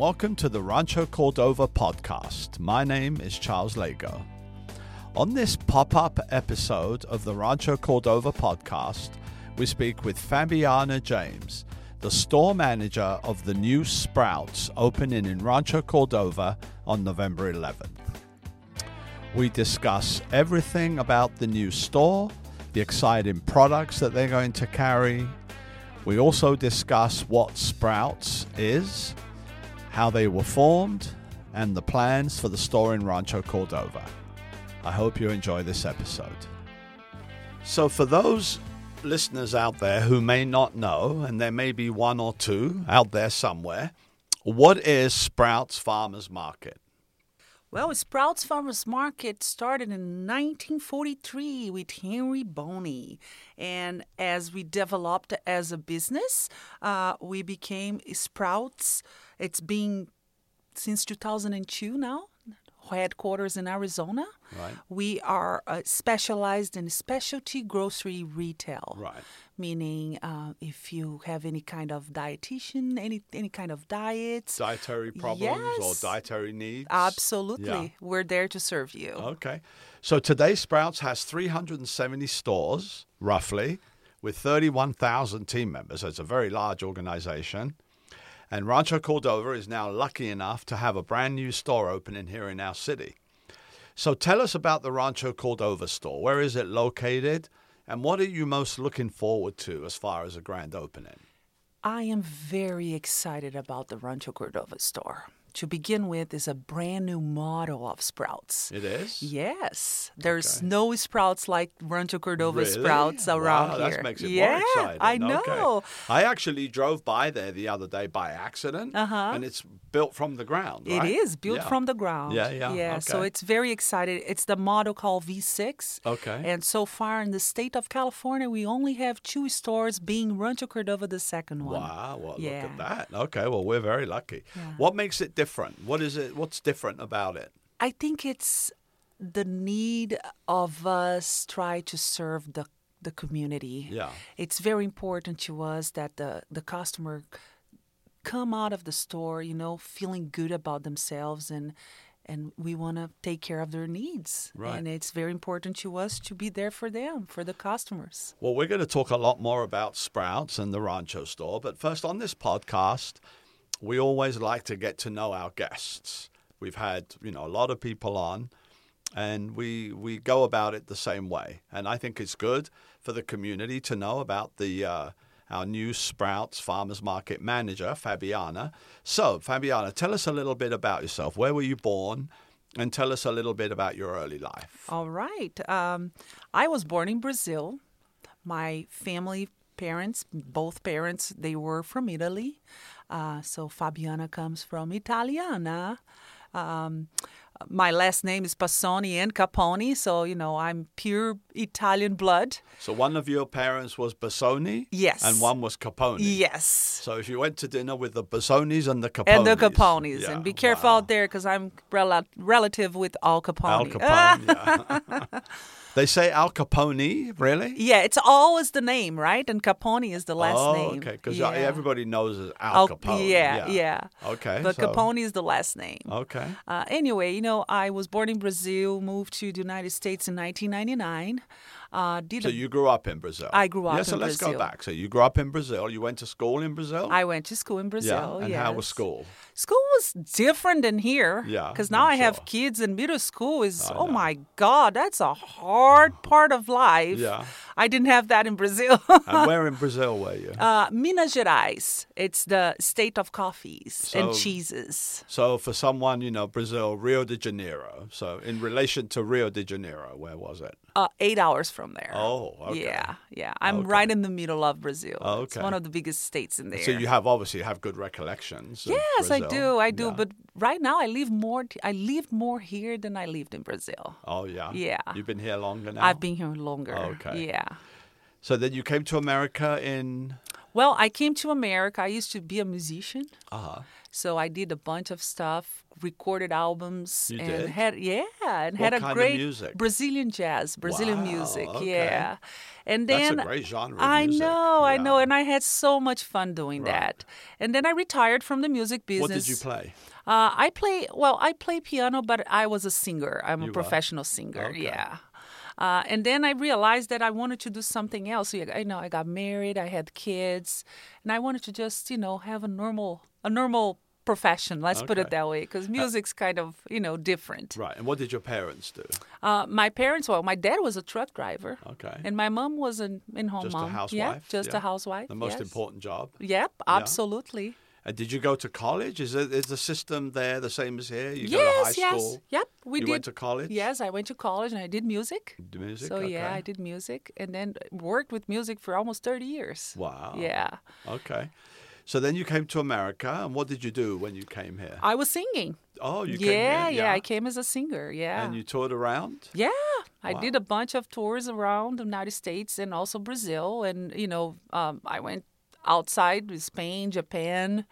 Welcome to the Rancho Cordova podcast. My name is Charles Lego. On this pop up episode of the Rancho Cordova podcast, we speak with Fabiana James, the store manager of the new Sprouts opening in Rancho Cordova on November 11th. We discuss everything about the new store, the exciting products that they're going to carry. We also discuss what Sprouts is how they were formed, and the plans for the store in Rancho Cordova. I hope you enjoy this episode. So, for those listeners out there who may not know, and there may be one or two out there somewhere, what is Sprouts Farmers Market? Well, Sprouts Farmers Market started in 1943 with Henry Boney. And as we developed as a business, uh, we became Sprouts it's been since 2002 now, headquarters in Arizona. Right. We are uh, specialized in specialty grocery retail. Right. Meaning, uh, if you have any kind of dietitian, any any kind of diets, dietary problems yes. or dietary needs, absolutely, yeah. we're there to serve you. Okay. So today, Sprouts has 370 stores, roughly, with 31,000 team members. So it's a very large organization. And Rancho Cordova is now lucky enough to have a brand new store opening here in our city. So tell us about the Rancho Cordova store. Where is it located? And what are you most looking forward to as far as a grand opening? I am very excited about the Rancho Cordova store to begin with, is a brand new model of sprouts. It is? Yes. There's okay. no sprouts like Rancho Cordova really? sprouts around wow, here. That makes it yeah, more exciting. I know. Okay. I actually drove by there the other day by accident, uh-huh. and it's built from the ground. Right? It is built yeah. from the ground. Yeah, yeah. Yeah, okay. so it's very excited. It's the model called V6. Okay. And so far in the state of California, we only have two stores, being Rancho Cordova, the second one. Wow, well, yeah. look at that. Okay, well, we're very lucky. Yeah. What makes it different? What is it? What's different about it? I think it's the need of us try to serve the the community. Yeah. It's very important to us that the the customer come out of the store, you know, feeling good about themselves and and we want to take care of their needs. Right. And it's very important to us to be there for them, for the customers. Well, we're going to talk a lot more about Sprouts and the Rancho store, but first on this podcast, we always like to get to know our guests. We've had, you know, a lot of people on and we we go about it the same way. And I think it's good for the community to know about the uh, our new Sprouts Farmers Market manager, Fabiana. So, Fabiana, tell us a little bit about yourself. Where were you born? And tell us a little bit about your early life. All right. Um, I was born in Brazil. My family parents, both parents, they were from Italy. Uh, so Fabiana comes from Italiana. Um, my last name is Passoni and Caponi, so you know I'm pure Italian blood. So one of your parents was Bassoni, yes, and one was Caponi, yes. So if you went to dinner with the Bassonis and the Caponis, and the Caponis, yeah, and be careful wow. out there because I'm rel- relative with Al Capone. Al Capone, yeah. They say Al Capone, really? Yeah, it's always the name, right? And Capone is the last oh, name. okay, because yeah. everybody knows Al, Al Capone. Yeah, yeah, yeah. Okay, But so, Capone is the last name. Okay. Uh, anyway, you know, I was born in Brazil, moved to the United States in 1999. Uh, so you grew up in Brazil. I grew up yeah, so let's Brazil. go back. So you grew up in Brazil. You went to school in Brazil. I went to school in Brazil. Yeah. And how was school? School was different than here. Yeah, Because now I'm I have sure. kids, and middle school is, I oh know. my God, that's a hard part of life. Yeah. I didn't have that in Brazil. and where in Brazil were you? uh, Minas Gerais, it's the state of coffees and cheeses. So for someone, you know, Brazil, Rio de Janeiro. So in relation to Rio de Janeiro, where was it? Uh, eight hours from there. Oh, okay. Yeah, yeah. I'm Okay. right in the middle of Brazil. Oh, It's okay. one of the biggest states in there. So you have obviously have good recollections. of yes, I do. I do. Yeah. But right now, I live more. I lived more here than I lived in Brazil. oh yeah, Yeah. You've been here longer now. I've been here longer. Okay. Yeah. So then you came to America in. Well, I came to America. I used to be a musician. Uh huh. So I did a bunch of stuff, recorded albums, You and did? had yeah, and What had a great music? Brazilian jazz, Brazilian Wow, music. okay. Yeah, and That's a then great genre I know, I know, and I had so much fun doing Right. that. And then I retired from the music business. What did you play? Uh, I play well. I play piano, but I was a singer. I'm You a professional singer. Okay. Yeah. Uh, and then I realized that I wanted to do something else. You- know I got married, I had kids, and I wanted to just you know have a normal a normal profession. Let's put it that way, because music's kind of you know different. Right. And what did your parents do? Uh, my parents, well, my dad was a truck driver, Okay. and my mom was an in-home mom. Just a mom. Yeah, housewife? just Yeah. a housewife. The most yes. important job. Yep, absolutely. And did you go to college? Is it is the system there the same as here? You go to yes, yes. school. Yep, we you did. went to college. Yes, I went to college and I did music. Do music. So yeah, I did music and then worked with music for almost 30 years. Wow. Yeah. Okay. So then you came to America, and what did you do when you came here? I was singing. Oh, you came yeah, here. yeah, I came as a singer. Yeah. And you toured around. yeah, I Wow. did a bunch of tours around the United States and also Brazil. And, you know, um, I went outside with Spain, Japan.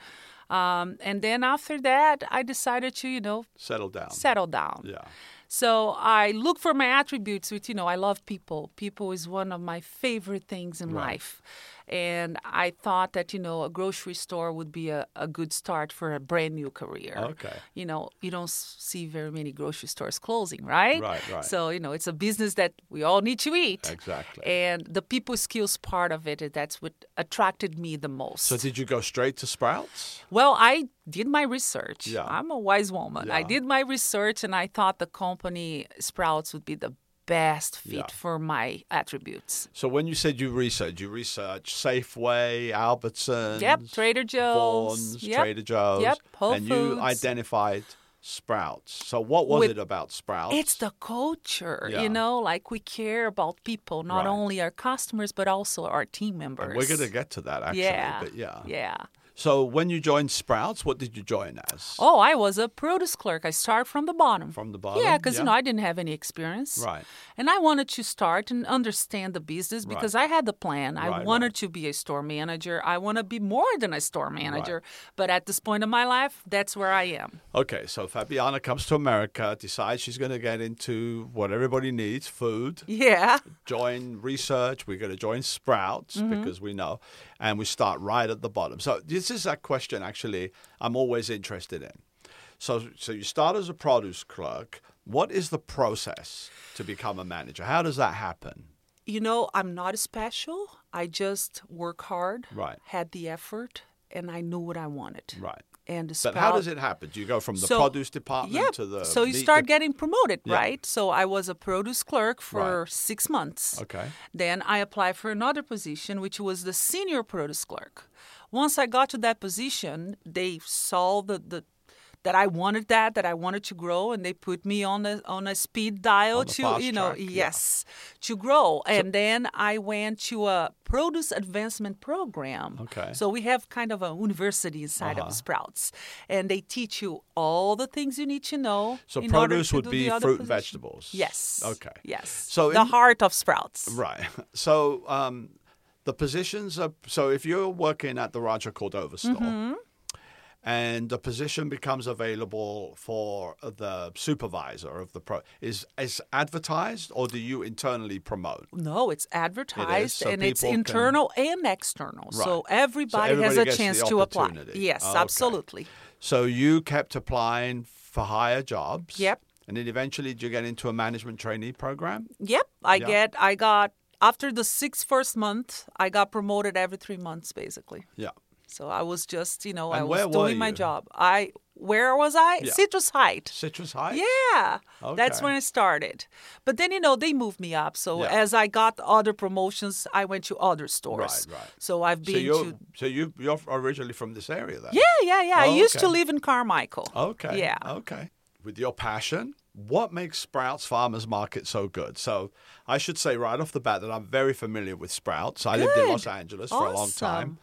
Um, and then after that, I decided to, you know, Settle down. settle down. Yeah. So I look for my attributes, which, you know, I love people. People is one of my favorite things in Right. life. And I thought that, you know, a grocery store would be a, a good start for a brand new career. Okay. You know, you don't see very many grocery stores closing, right? Right, right. So, you know, it's a business that we all need to eat. Exactly. And the people skills part of it, that's what attracted me the most. So did you go straight to Sprouts? Well, I did my research. Yeah. I'm a wise woman. I did my research and I thought the company Sprouts would be the best fit Yeah. for my attributes. So when you said you researched, you researched Safeway, Albertsons, Yep, Trader Joe's. Vons, Yep. Trader Joe's, Yep, Whole and you identified Sprouts. So what was With- it about Sprouts? It's the culture, Yeah. you know, like we care about people, not Right. only our customers, but also our team members. And we're going to get to that actually. yeah. But yeah. Yeah. So when you joined Sprouts, what did you join as? Oh, I was a produce clerk. I started from the bottom. From the bottom? Yeah, because Yeah. you know I didn't have any experience. Right. And I wanted to start and understand the business because I had the plan. I Right, wanted right. to be a store manager. I want to be more than a store manager. But at this point in my life, that's where I am. Okay, so Fabiana comes to America, decides she's going to get into what everybody needs food, Yeah. join research. We're going to join Sprouts Mm-hmm. because we know, and we start right at the bottom. So this is a question actually I'm always interested in. So, so you start as a produce clerk. What is the process to become a manager? How does that happen? You know, I'm not special. I just work hard, Right. had the effort, and I knew what I wanted. Right. And But how does it happen? Do you go from the So- produce department yeah. to the so you start de- getting promoted, Yeah. right? So I was a produce clerk for Right. six months. Okay. Then I applied for another position, which was the senior produce clerk. Once I got to that position, they saw the, the that I wanted that, that I wanted to grow, and they put me on a on a speed dial to you know track, yeah. yes to grow. and then I went to a produce advancement program. Okay. So we have kind of a university inside Uh-huh. of Sprouts, and they teach you all the things you need to know. So in order produce to would do be fruit and vegetables. Yes. Okay. Yes. So the in- heart of Sprouts. Right. So um, the positions are so if you're working at the Rancho Cordova store Mm-hmm. And the position becomes available for the supervisor of the pro is is advertised or do you internally promote? No, it's advertised so and it's people can- internal and external. So Right. everybody, everybody has a chance to apply. Yes, Okay. absolutely. So you kept applying for higher jobs. Yep. And then eventually did you get into a management trainee program? Yep, I Yeah. get I got after the six first month, I got promoted every 3 months basically. Yeah. So I was just, you know, I was doing my job. I where was I? Yeah. Citrus Heights. Citrus Heights? Yeah, that's when I started. But then you know they moved me up. So Yeah. as I got other promotions, I went to other stores. Right, right. So I've been So you're to so you you're originally from this area then? yeah, yeah, yeah. Oh, I used to live in Carmichael. Okay. Yeah. Okay. With your passion, what makes Sprouts Farmers Market so good? So I should say right off the bat that I'm very familiar with Sprouts. I lived in Los Angeles for a long time.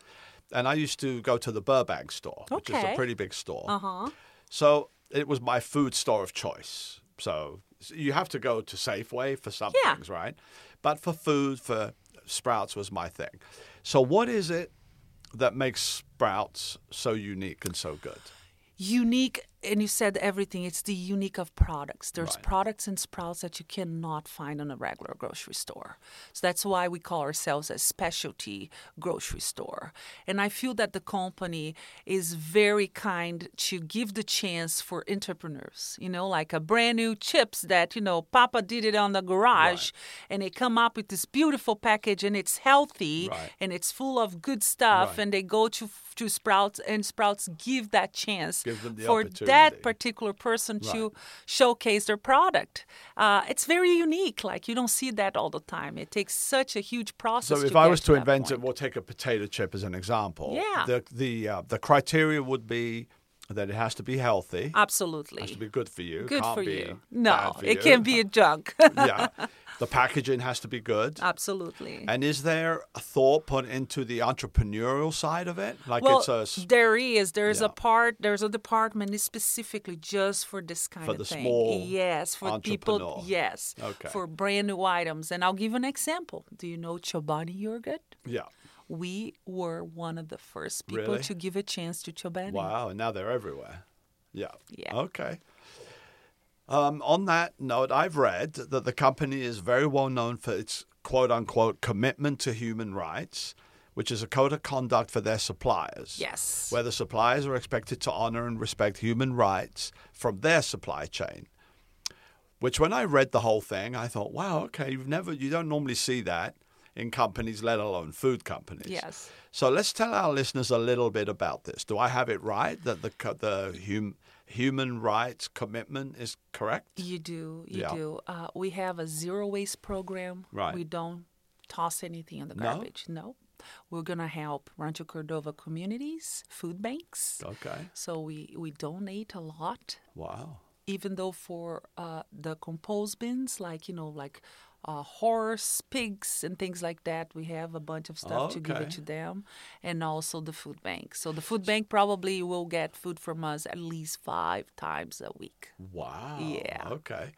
And I used to go to the Burbank store, which is a pretty big store. Uh huh. So it was my food store of choice. So you have to go to Safeway for some Yeah. things, right? But for food, for Sprouts was my thing. So what is it that makes Sprouts so unique and so good? unique and you said everything it's the unique of products there's Right. products in sprouts that you cannot find in a regular grocery store so that's why we call ourselves a specialty grocery store and i feel that the company is very kind to give the chance for entrepreneurs you know like a brand new chips that you know papa did it on the garage and they come up with this beautiful package and it's healthy Right. and it's full of good stuff Right. and they go to to sprouts and sprouts give that chance Give them the for opportunity. That particular person to showcase their product. Uh, it's very unique like you don't see that all the time. It takes such a huge process So if to I was to to invent it, we'll take a potato chip as an example. Yeah. The the uh, the criteria would be that it has to be healthy. absolutely It has to be good for you. good can't for you no for it you. can be a junk yeah. The packaging has to be good. absolutely And is there a thought put into the entrepreneurial side of it? Like well, it's a there is. There's Yeah. a part. There's a department specifically just for this kind For of the thing. small yes, for people. Yes, Okay. for brand new items. And I'll give an example. Do you know Chobani yogurt? yeah. We were one of the first people Really? to give a chance to Chobani. Wow, and now they're everywhere. Yeah. Yeah. Okay. Um, on that note, I've read that the company is very well known for its quote unquote commitment to human rights, which is a code of conduct for their suppliers. Yes. Where the suppliers are expected to honor and respect human rights from their supply chain. Which, when I read the whole thing, I thought, wow, okay, you've never, you don't normally see that in companies, let alone food companies. Yes. So let's tell our listeners a little bit about this. Do I have it right that the the hum, human rights commitment is correct? You do. You Yeah. do. Uh, we have a zero waste program. Right. We don't toss anything in the No? garbage. No. We're going to help Rancho Cordova communities, food banks. Okay. So we, we donate a lot, Wow. even though for uh, the compost bins, like, you know, like uh, horse, pigs, and things like that, we have a bunch of stuff to give it to them. And also the food bank. So the food bank probably will get food from us at least five times a week. Wow. Yeah. Okay.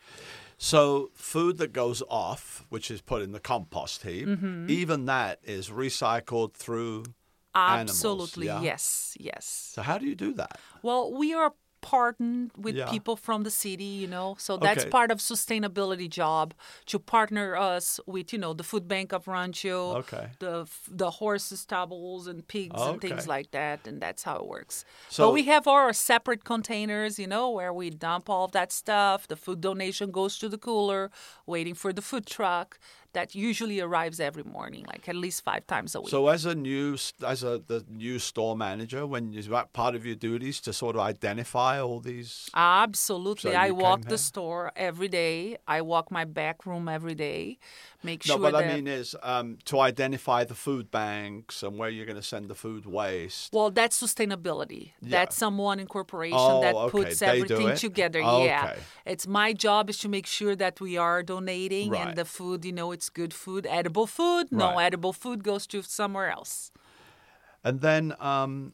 So food that goes off, which is put in the compost heap, Mm-hmm. even that is recycled through animals, Absolutely, yeah? yes, yes. So how do you do that? Well, we are partnered with Yeah. people from the city, you know, so that's Okay. part of sustainability job to partner us with, you know, the food bank of Rancho, Okay. the the horses, stables, and pigs and things like that, and that's how it works. So- but we have our separate containers, you know, where we dump all of that stuff. The food donation goes to the cooler, waiting for the food truck. That usually arrives every morning, like at least five times a week. So as a new as a the new store manager, when is that part of your duties to sort of identify all these? Absolutely. So I walk the store every day. I walk my back room every day. Make No, sure what that I mean is um, to identify the food banks and where you're going to send the food waste. well, that's sustainability. Yeah. That's someone in corporation Oh, that okay. puts They everything together. Okay. Yeah. It's my job is to make sure that we are donating Right. and the food, you know, it's good food, edible food. No Right. edible food goes to somewhere else. And then, um,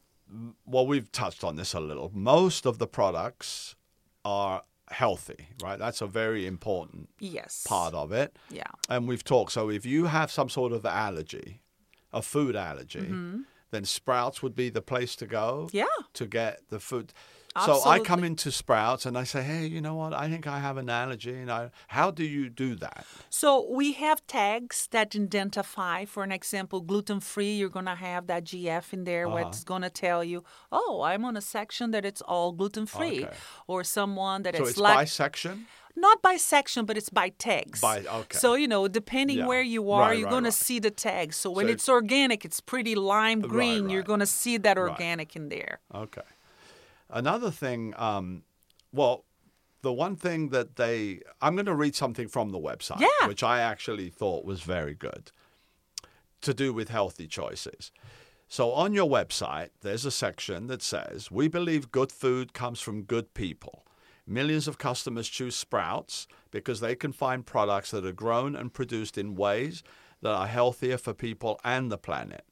well, we've touched on this a little. Most of the products are healthy, right? That's a very important Yes. part of it. Yeah. And we've talked. So if you have some sort of allergy, a food allergy, Mm-hmm. then Sprouts would be the place to go. Yeah. To get the food. So I come into Sprouts and I say, hey, you know what? I think I have an allergy. And I, how do you do that? So we have tags that identify, for an example, gluten free. You're gonna have that GF in there, where Uh-huh. it's gonna tell you, oh, I'm on a section that it's all gluten free, Okay. or someone that So it's it's like by section. not by section, but it's by tags. By- okay. So you know, depending Yeah. where you are, Right, you're right, gonna right. see the tags. So when So it's organic, it's pretty lime green. You're gonna see that organic in there. Okay. Another thing, um, well, the one thing that they, I'm going to read something from the website, Yeah. which I actually thought was very good to do with healthy choices. So on your website, there's a section that says, We believe good food comes from good people. Millions of customers choose Sprouts because they can find products that are grown and produced in ways that are healthier for people and the planet.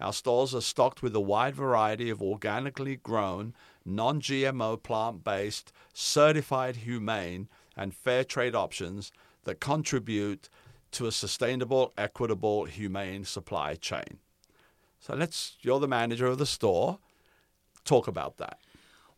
Our stores are stocked with a wide variety of organically grown, non GMO, plant based, certified humane, and fair trade options that contribute to a sustainable, equitable, humane supply chain. So let's, you're the manager of the store. Talk about that.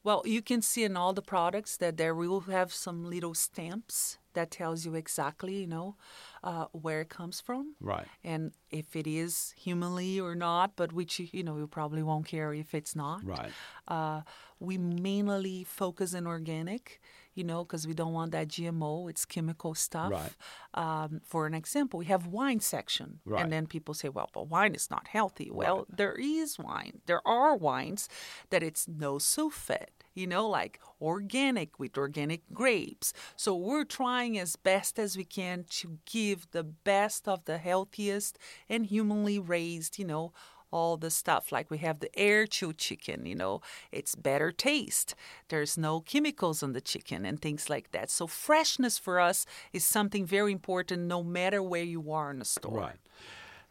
Well, you can see in all the products that there will have some little stamps that tells you exactly, you know, uh, where it comes from. Right. And if it is humanly or not, but which, you know, you probably won't care if it's not. Right. Uh, we mainly focus in organic, you know, because we don't want that GMO. It's chemical stuff. Right. Um, for an example, we have wine section, Right. and then people say, "Well, but wine is not healthy." Well, there is wine. There are wines that it's no sulfate. You know, like organic with organic grapes. So we're trying as best as we can to give the best of the healthiest and humanly raised, you know, all the stuff. Like we have the air chilled chicken, you know, it's better taste. There's no chemicals on the chicken and things like that. So freshness for us is something very important no matter where you are in the store. Right.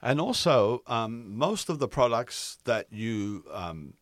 And also, um, most of the products that you um,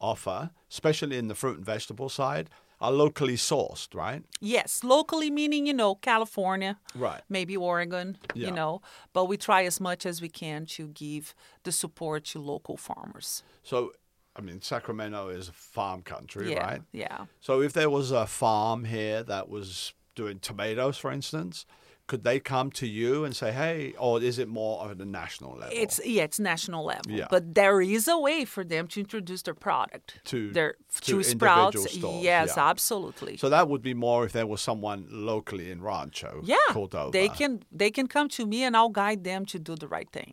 offer, especially in the fruit and vegetable side, are locally sourced, right? Yes, locally meaning, you know, California, Right. maybe Oregon, Yeah. you know, but we try as much as we can to give the support to local farmers. So, I mean, Sacramento is a farm country, yeah. right? Yeah. So, if there was a farm here that was doing tomatoes, for instance, could they come to you and say, "Hey," or is it more at a national level? It's yeah, it's national level. Yeah. But there is a way for them to introduce their product To- their to sprouts. individual stores, Yes, yeah. absolutely. so that would be more if there was someone locally in Rancho, yeah, Cordova. they can they can come to me and I'll guide them to do the right thing.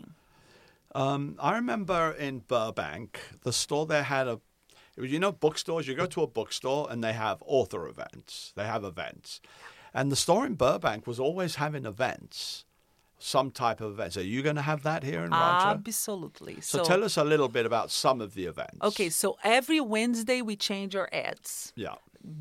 Um, I remember in Burbank, the store there had a, you know, bookstores. You go to a bookstore and they have author events. They have events, and the store in Burbank was always having events, some type of events. Are you going to have that here in Rancho? Absolutely. so, tell us a little bit about some of the events. Okay, so every Wednesday we change our ads. Yeah.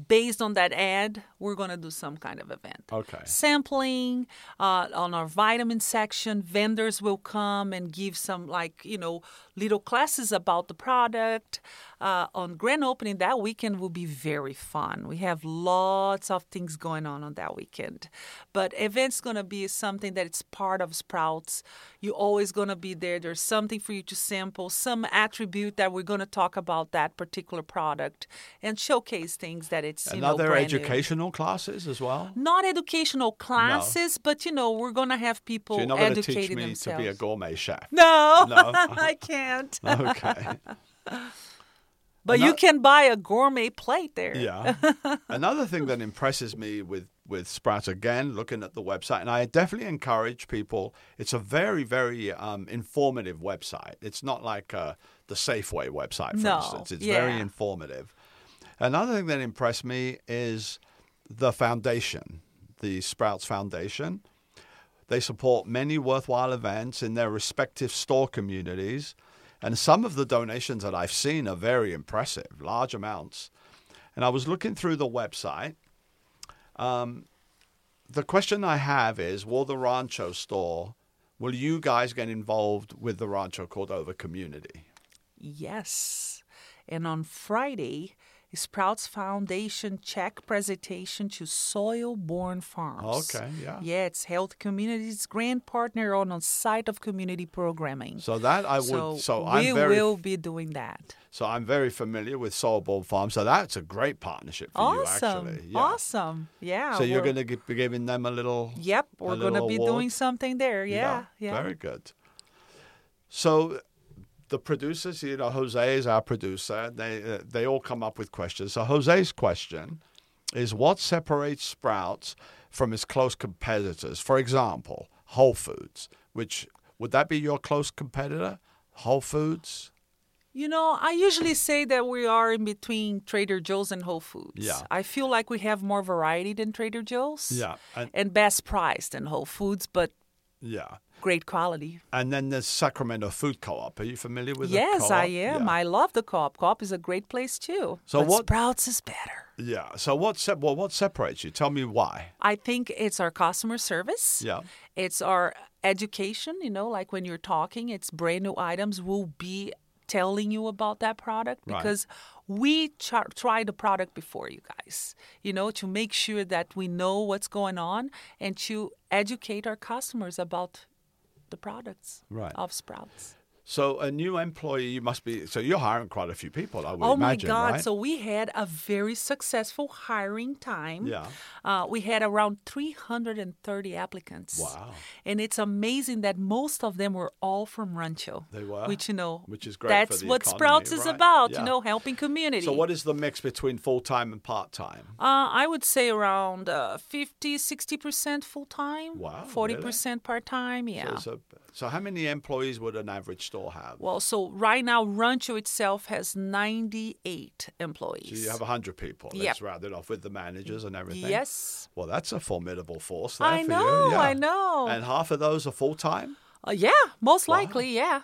Based on that ad, we're going to do some kind of event. Okay. Sampling uh, on our vitamin section, vendors will come and give some, like, you know, little classes about the product. Uh, on grand opening that weekend will be very fun. We have lots of things going on on that weekend. But event's going to be something that it's part of Sprouts. You're always going to be there. There's something for you to sample, some attribute that we're going to talk about that particular product and showcase things that it's, you And know, are there brand new educational classes as well? not educational classes, but you know, we're gonna have people So you're not educating teach me themselves. to be a gourmet chef. no, No. I can't. Okay. But you can buy a gourmet plate there. Yeah. Another thing that impresses me with with Sprouts again, looking at the website, and I definitely encourage people. It's a very very um, informative website. It's not like uh, the Safeway website, for No, instance. It's very yeah. informative. Another thing that impressed me is the foundation, the Sprouts Foundation. They support many worthwhile events in their respective store communities. And some of the donations that I've seen are very impressive, large amounts. And I was looking through the website. Um, the question I have is Will the Rancho store, will you guys get involved with the Rancho Cordova community? Yes. And on Friday, Sprouts Foundation check presentation to Soil Born Farms. Okay, yeah. Yeah, it's Health Communities Grand Partner on a site of community programming. So that I would. so So, we I'm very. will be doing that. So I'm very familiar with Soil Born Farm. So that's a great partnership for Awesome. you, actually. Yeah. Awesome. Yeah. So you're going to be giving them a little. Yep, we're going to be award? doing something there. Yeah, yeah. Very good. So the producers, you know, Jose is our producer. They uh, they all come up with questions. So Jose's question is what separates Sprouts from its close competitors? For example, Whole Foods, which would that be your close competitor? Whole Foods? You know, I usually say that we are in between Trader Joe's and Whole Foods. Yeah. I feel like we have more variety than Trader Joe's. Yeah. And, And best price than Whole Foods, but yeah. Great quality. And then there's Sacramento Food Co-op. Are you familiar with the yes. I am. Yeah. I love the co-op. Co-op is a great place too. So but what- Sprouts is better. Yeah. So what se- well, what separates you? Tell me why. I think it's our customer service. Yeah. It's our education, you know, like when you're talking, it's brand new items. We'll be telling you about that product Right. because we ch- try the product before you guys, you know, to make sure that we know what's going on and to educate our customers about the products Right. of Sprouts. So a new employee, you must be. So you're hiring quite a few people, I would oh imagine, Oh my God! right? So we had a very successful hiring time. Yeah. Uh, we had around 330 applicants. Wow. And it's amazing that most of them were all from Rancho. They were? Which you know, Which is great for That's what economy, Sprouts is right. about. Yeah. You know, helping community. so what is the mix between full time and part time? Uh, I would say around uh, 50, 60% full time. Wow, 40% part time. Yeah. So, so how many employees would an average store have? well, so right now, Rancho itself has 98 employees. So you have hundred people. Let's Yep. round it off with the managers and everything. Yes. Well, that's a formidable force. There I know. Yeah. I know. And half of those are full time. Uh, yeah, most likely, yeah.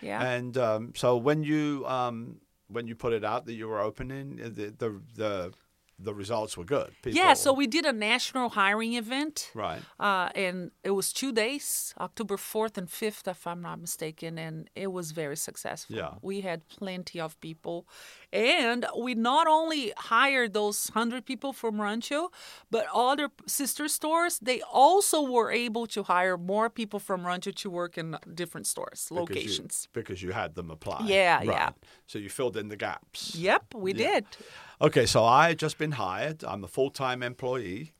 Yeah. And um, so when you um, when you put it out that you were opening, uh, the the the, the results were good. People, yeah, so we did a national hiring event. right. Uh, and it was two days, October 4th and 5th, if I'm not mistaken, and it was very successful. Yeah. We had plenty of people. And we not only hired those 100 people from Rancho, but other sister stores, they also were able to hire more people from Rancho to work in different stores, Because you- locations. because you had them apply. Yeah, Right. yeah. So you filled in the gaps. Yep, we Yeah. did. Okay, so I had just been hired. I'm a full time employee.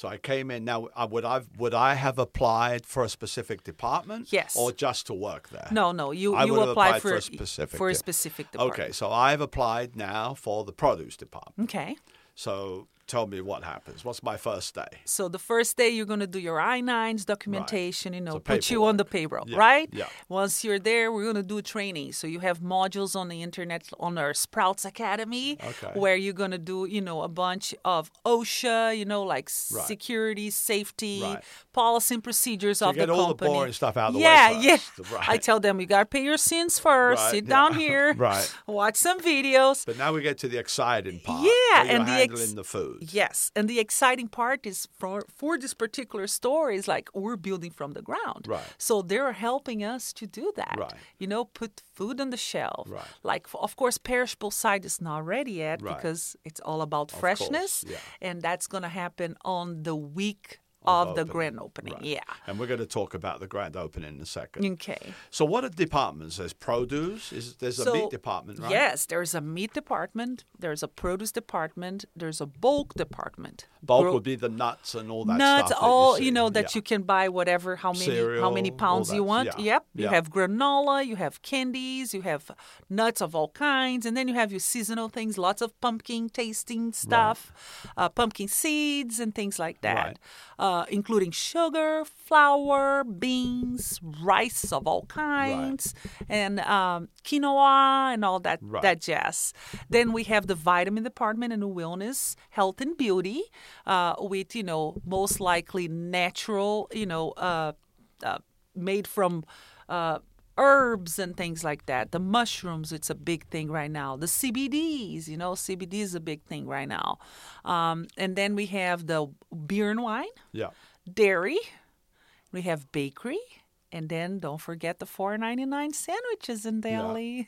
So I came in. Now, would I would I have applied for a specific department? Yes. Or just to work there? No, no, you, I you would apply applied for, for a specific for a specific department. Okay, so I've applied now for the produce department. Okay. So tell me what happens. What's my first day? So the first day you're going to do your I-9s documentation, you know, So put you on the payroll, Yeah, right? yeah. Once you're there, we're going to do training. So you have modules on the internet on our Sprouts Academy Okay. where you're going to do, you know, a bunch of OSHA, you know, like Right. security, safety, Right. policy and procedures So of get the all the boring stuff out of the way yeah, first, Yeah, right. I tell them you got to pay your sins first. Right, Sit yeah. down here. Right. Watch some videos. But now we get to the exciting part. Yeah, and the ex- handling the food. Yes, and the exciting part is for for this particular store is like we're building from the ground. Right. So they're helping us to do that. Right. You know, put food on the shelf. Right. Like of course, perishable side is not ready yet Right. because it's all about course, freshness, yeah. and that's gonna happen on the week of, the grand opening. right. Yeah. And we're going to talk about the grand opening in a second. Okay. So what are departments? There's produce. Is there's a meat department, right? Yes, there's a meat department, there's a produce department, there's a bulk department. Bulk Gro- would be the nuts and all that nuts, all you, you, know that Yeah. you can buy whatever how many how many pounds you want. yeah, Yep. You yeah. have granola, you have candies, you have nuts of all kinds, and then you have your seasonal things, lots of pumpkin tasting stuff, uh, pumpkin seeds and things like that, Right. uh, including sugar, flour, beans, rice of all kinds, and um, quinoa and all that Right. that jazz. Then we have the vitamin department and the wellness, health and beauty, uh, with you know most likely natural, you know, uh, uh, made from. Herbs and things like that. The mushrooms, it's a big thing right now. The CBDs, you know, CBD is a big thing right now. Um, and then we have the beer and wine, Yeah. dairy, we have bakery, and then don't forget the four ninety nine sandwiches in yeah.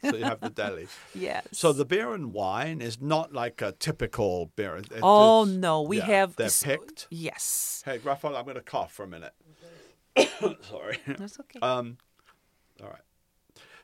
so you have the deli. yes. So the beer and wine is not like a typical beer. It- Oh no, we yeah, have They're picked. Yes, Hey, Raphael, I'm going to cough for a minute. Sorry. that's okay. Um, all right.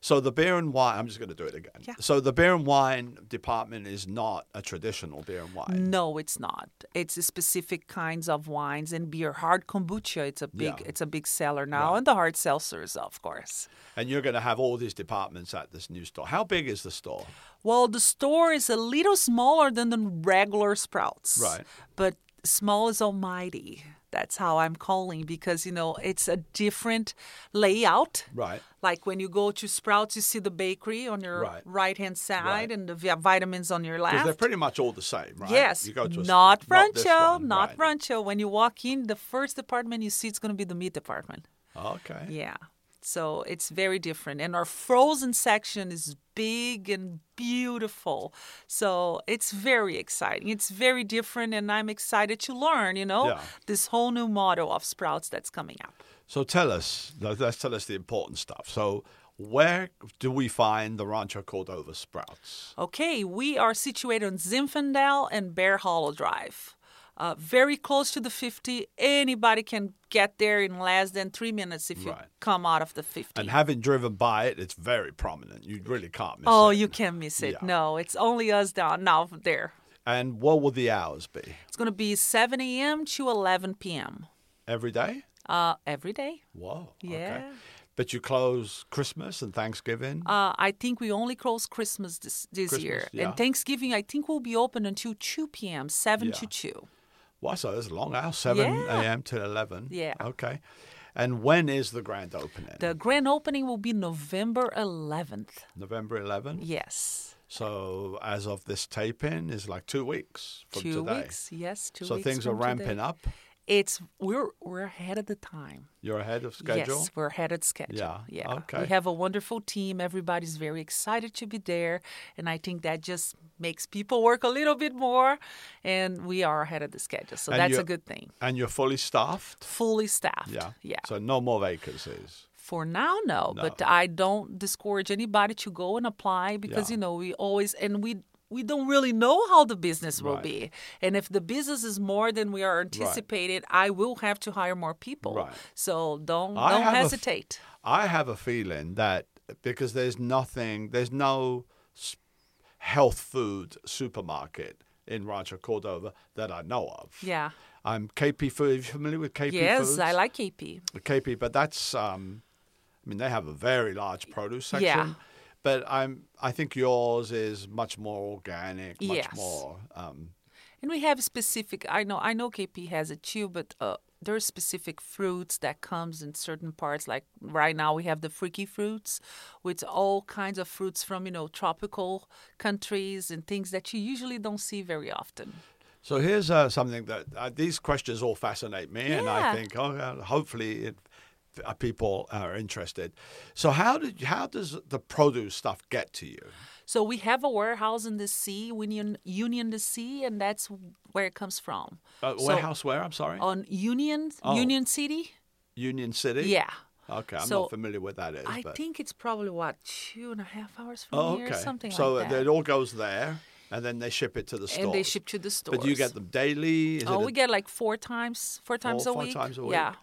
So the beer and wine. I'm just going to do it again. Yeah. So the beer and wine department is not a traditional beer and wine. no, it's not. It's a specific kinds of wines and beer. Hard kombucha, it's a big, Yeah. it's a big seller now, Right. and the hard seltzers, of course. And you're going to have all these departments at this new store. How big is the store? Well, the store is a little smaller than the regular Sprouts. Right. But small is almighty. That's how I'm calling because you know it's a different layout. Right. Like when you go to Sprouts, you see the bakery on your Right. right hand side Right. and the vitamins on your Because they're pretty much all the same, right? Yes, You go to a not Rancho, one, not right. Rancho. When you walk in, the first department you see it's going to be the meat department. Okay. Yeah. So it's very different. And our frozen section is big and beautiful. So it's very exciting. It's very different. And I'm excited to learn, you know, Yeah. this whole new model of Sprouts that's coming up. So tell us, let's tell us the important stuff. So where do we find the Rancho Cordova Sprouts? Okay, we are situated on Zinfandel and Bear Hollow Drive. Uh, very close to the 50. Anybody can get there in less than three minutes if you Right. come out of the 50. And having driven by it, it's very prominent. You really can't miss it. oh, it. you can't miss it. Yeah. No, it's only us down now there. And what will the hours be? It's going to be 7 a.m. to 11 p.m. Every day? Uh, every day. Whoa. Okay. Yeah. But you close Christmas and Thanksgiving? Uh, I think we only close Christmas this, this Christmas, year. yeah. And Thanksgiving, I think will be open until 2 p.m., 7 Yeah. to 2. Wow, so there's a long hour, 7 Yeah. a.m. to 11. Yeah. Okay. And when is the grand opening? The grand opening will be November 11th. November 11th? Yes. So as of this taping is like two weeks from two today. weeks. Yes, two so things are ramping today. up. It's we're we're ahead of the time. You're ahead of schedule. Yes, we're ahead of schedule. Yeah, Yeah. okay. We have a wonderful team. Everybody's very excited to be there. And I think that just makes people work a little bit more. And we are ahead of the schedule. So And that's a good thing. And you're fully staffed. Fully staffed. Yeah. Yeah. So no more vacancies. For now, no, No. But I don't discourage anybody to go and apply because Yeah. you know we always and we we don't really know how the business will Right. be. And if the business is more than we are anticipated, I will have to hire more people. Right. So don't I don't a f- hesitate. I have a feeling that because there's nothing, there's no health food supermarket in Rancho Cordova that I know of. yeah. I'm KP Food. Are you familiar with KP yes, Foods? I like KP. KP, but that's um, I mean they have a very large produce section. Yeah. But I'm I think yours is much more organic, much Yes. more um, And we have specific. I know. I know KP has it too, but uh, are specific fruits that comes in certain parts. Like right now, we have the freaky fruits, with all kinds of fruits from you know tropical countries and things that you usually don't see very often. So here's uh, something that uh, these questions all fascinate me, and I think oh, uh, hopefully it, people are interested. So how did how does the produce stuff get to you? So we have a warehouse in the sea, Union Union the Sea, and that's where it comes from. Uh, So- warehouse where? I'm sorry, On Union Oh. Union City. Union City. Yeah. Okay, I'm So, not familiar with that is. I but... think it's probably what two and a half hours from Oh, here, okay. something so like that. So it all goes there, and then they ship it to the store. and they ship to the store. But do you get them daily? Is Oh, it a- we get like four times, four times a four week. times a week? Yeah.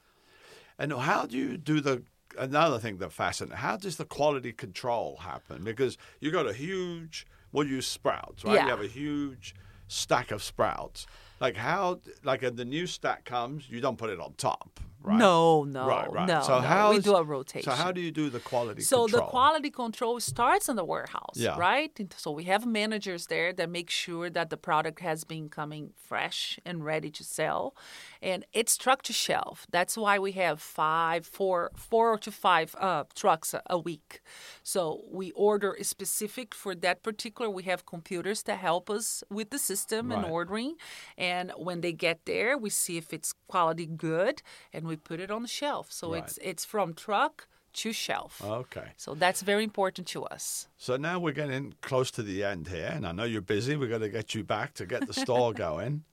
And how do you do the another thing that fascinates? How does the quality control happen? Because you got a huge, well, you use sprouts, right? Yeah. You have a huge stack of sprouts. Like how, like the new stack comes, you don't put it on top, right? No, no, right, right. no. So no. how we do a rotation. So how do you do the quality So control? the quality control starts in the warehouse, Yeah. right? So we have managers there that make sure that the product has been coming fresh and ready to sell, and it's truck to shelf. That's why we have five, four, four to five uh, trucks a, a week. So we order specific for that particular. We have computers to help us with the system and ordering, and when they get there, we see if it's quality good, and we put it on the shelf. So Right. it's it's from truck to shelf. Okay. So that's very important to us. So now we're getting close to the end here, and I know you're busy. We're going to get you back to get the store going.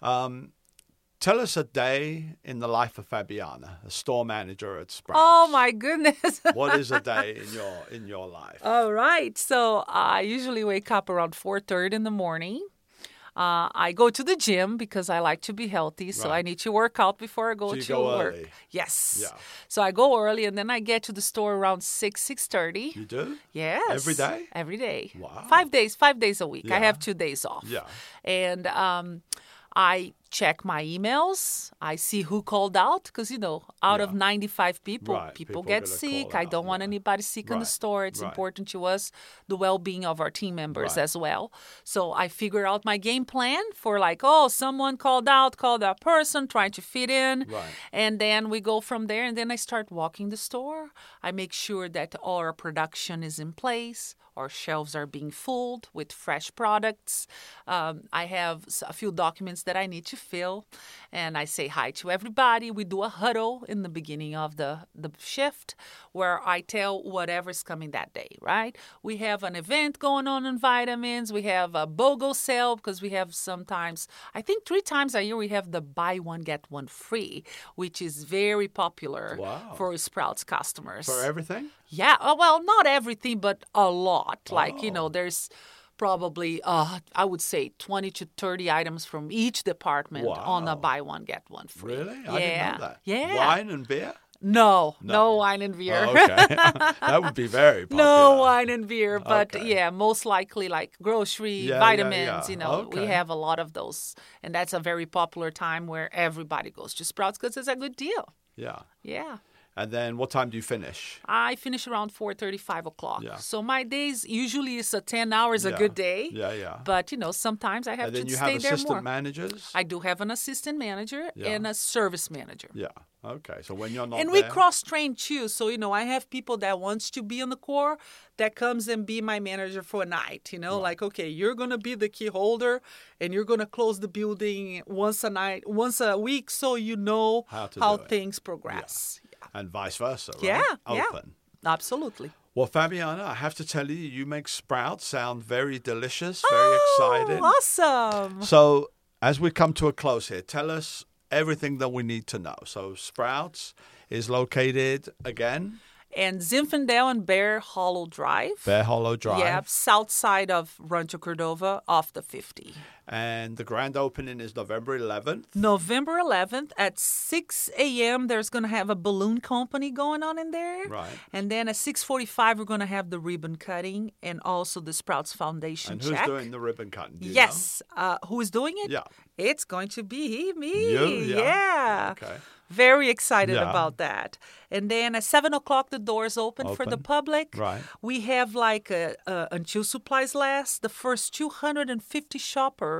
Um, tell us a day in the life of Fabiana, a store manager at Sprouts. Oh my goodness. what is a day in your in your life? All right. So I usually wake up around 4:30 in the morning. Uh, I go to the gym because I like to be healthy, so Right. I need to work out before I go So you to go work. early. Yes. Yeah. So I go early, and then I get to the store around six six thirty. You do? Yes. Every day? Every day. Wow. Five days. Five days a week. I have two days off. Yeah. And um, I check my emails. I see who called out because you know, out of 95 people, Right, people, people get sick. I don't out, want yeah. anybody sick in the store. It's right. important to us the well-being of our team members Right. as well. So I figure out my game plan for like, oh, someone called out, call that person, trying to fit in, Right. and then we go from there. And then I start walking the store. I make sure that all our production is in place. Our shelves are being filled with fresh products. Um, I have a few documents that I need to fill, and I say hi to everybody. We do a huddle in the beginning of the, the shift where I tell whatever's coming that day, right? We have an event going on in vitamins. We have a BOGO sale because we have sometimes, I think three times a year, we have the buy one, get one free, which is very popular Wow. for Sprouts customers. For everything? Yeah, uh, well, not everything, but a lot. Like, you know, there's probably, uh, I would say, 20 to 30 items from each department on a buy one, get one free. Really? Yeah. I didn't know that. Yeah. Wine and beer? No, no, No. wine and beer. Oh, okay. that would be very popular. No wine and beer, but Okay. yeah, most likely like grocery, Yeah, yeah, vitamins. yeah. You know, we have a lot of those, and that's a very popular time where everybody goes to Sprouts because it's a good deal. Yeah. Yeah. And then what time do you finish? I finish around 4.30, 5 o'clock. Yeah. So my days usually is a 10 hours a good day. Yeah, yeah. But, you know, sometimes I have and then to you stay have there assistant more. managers? I do have an assistant manager Yeah. and a service manager. yeah. Okay. So when you're not and we cross train too. So, you know, I have people that wants to be on the core that comes and be my manager for a night, you know, like, okay, you're going to be the key holder and you're going to close the building once a night, once a week so you know How how things progress. And vice versa, right? Yeah, yeah. Open. Absolutely. Well, Fabiana, I have to tell you, you make sprouts sound very delicious, very. Oh, awesome. So, as we come to a close here, tell us everything that we need to know. So, Sprouts is located again, And Zinfandel and Bear Hollow Drive. Bear Hollow Drive. Yeah, south side of Rancho Cordova off the 50. And the grand opening is November 11th. November 11th at 6 a.m. There's going to have a balloon company going on in there. Right. And then at 6:45 we're going to have the ribbon cutting and also the Sprouts Foundation And who's check. doing the ribbon cutting? Yes. Uh, who is doing it? Yeah. It's going to be me. You? Yeah. Yeah. Okay. Very excited Yeah. about that. And then at seven o'clock, the doors open, for the public. Right. We have like a, a, until supplies last, the first 250 shoppers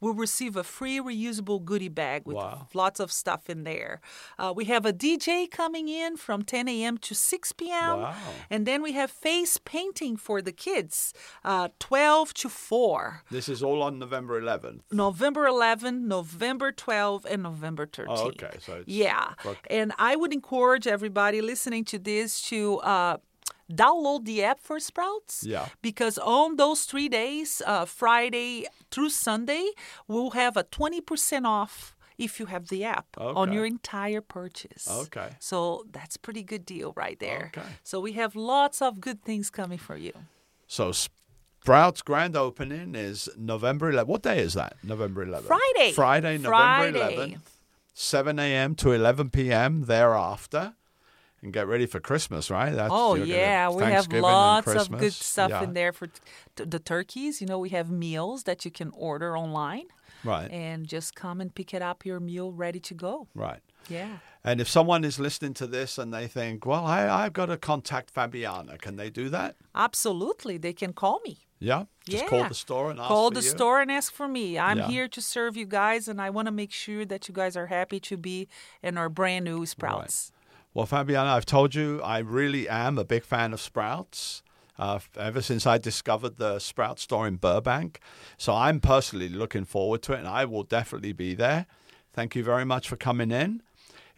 will receive a free reusable goodie bag with Wow. lots of stuff in there. Uh, we have a DJ coming in from 10 a.m. to 6 p.m. Wow. And then we have face painting for the kids, uh, 12 to 4. This is all on November 11th. November 11th, November 12th, and November 13th. Oh, okay. So it's Yeah. for- And I would encourage everybody listening to this to uh, download the app for Sprouts. Yeah. Because on those three days, uh, Friday through Sunday, we'll have a 20% off if you have the app on your entire purchase. Okay. So that's pretty good deal right there. Okay. So we have lots of good things coming for you. So Sprouts grand opening is November 11th. What day is that? November 11th. Friday. Friday, November Friday. 11th. 7 a.m. to 11 p.m. thereafter. And get ready for Christmas, right? That's, Oh yeah, we have lots of good stuff Yeah. in there for t- the turkeys. You know, we have meals that you can order online Right, and just come and pick it up your meal ready to go. right. Yeah. And if someone is listening to this and they think, well, I, I've got to contact Fabiana, can they do that? Absolutely. They can call me. Yeah? Just call the store and ask Call for the you? store and ask for me. I'm Yeah. here to serve you guys and I want to make sure that you guys are happy to be in our brand new Sprouts. Well, Fabiana, I've told you I really am a big fan of Sprouts. Uh, ever since I discovered the Sprout store in Burbank. So I'm personally looking forward to it and I will definitely be there. Thank you very much for coming in.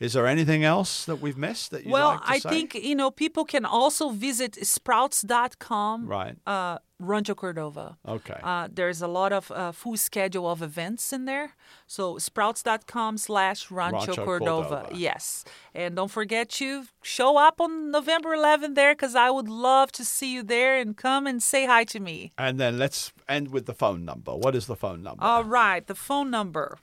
Is there anything else that we've missed that you'd Well, like to I say? think, you know, people can also visit sprouts.com, Right. uh, Rancho Cordova. Okay. Uh, there's a lot of uh, full schedule of events in there. So sprouts.com slash Rancho. Cordova. Yes. And don't forget to show up on November 11th there because I would love to see you there and come and say hi to me. and then let's end with the phone number. What is the phone number? All right. The phone number.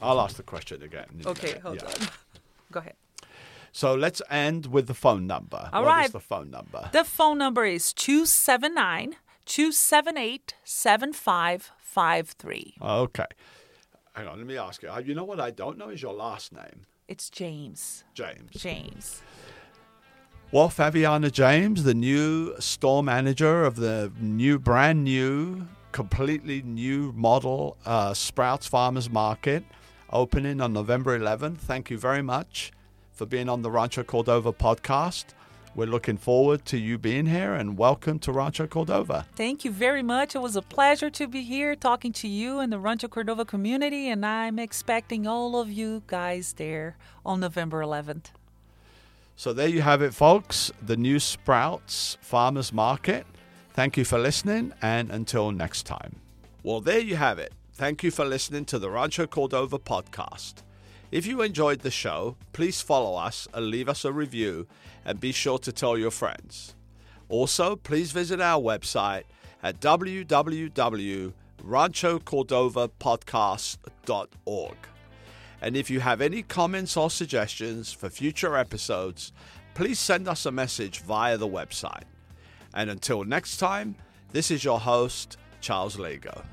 I'll ask the question again. Okay, hold Yeah. on. Go ahead. So let's end with the phone number. All What is right. the phone number? The phone number is 279 278 7553. Okay. Hang on, let me ask you. Uh, You know what I don't know is your last name, It's James. James. James. Well, Fabiana James, the new store manager of the new, brand new, completely new model uh, Sprouts Farmers Market, opening on November 11th. Thank you very much for being on the Rancho Cordova podcast. We're looking forward to you being here and welcome to Rancho Cordova. Thank you very much. It was a pleasure to be here talking to you and the Rancho Cordova community, and I'm expecting all of you guys there on November 11th. So there you have it, folks. The new Sprouts Farmers Market. Thank you for listening, and until next time. Well, there you have it. Thank you for listening to the Rancho Cordova podcast. If you enjoyed the show, please follow us and leave us a review, and be sure to tell your friends. Also, please visit our website at www.ranchocordovapodcast.org. And if you have any comments or suggestions for future episodes, please send us a message via the website. And until next time, this is your host, Charles Lego.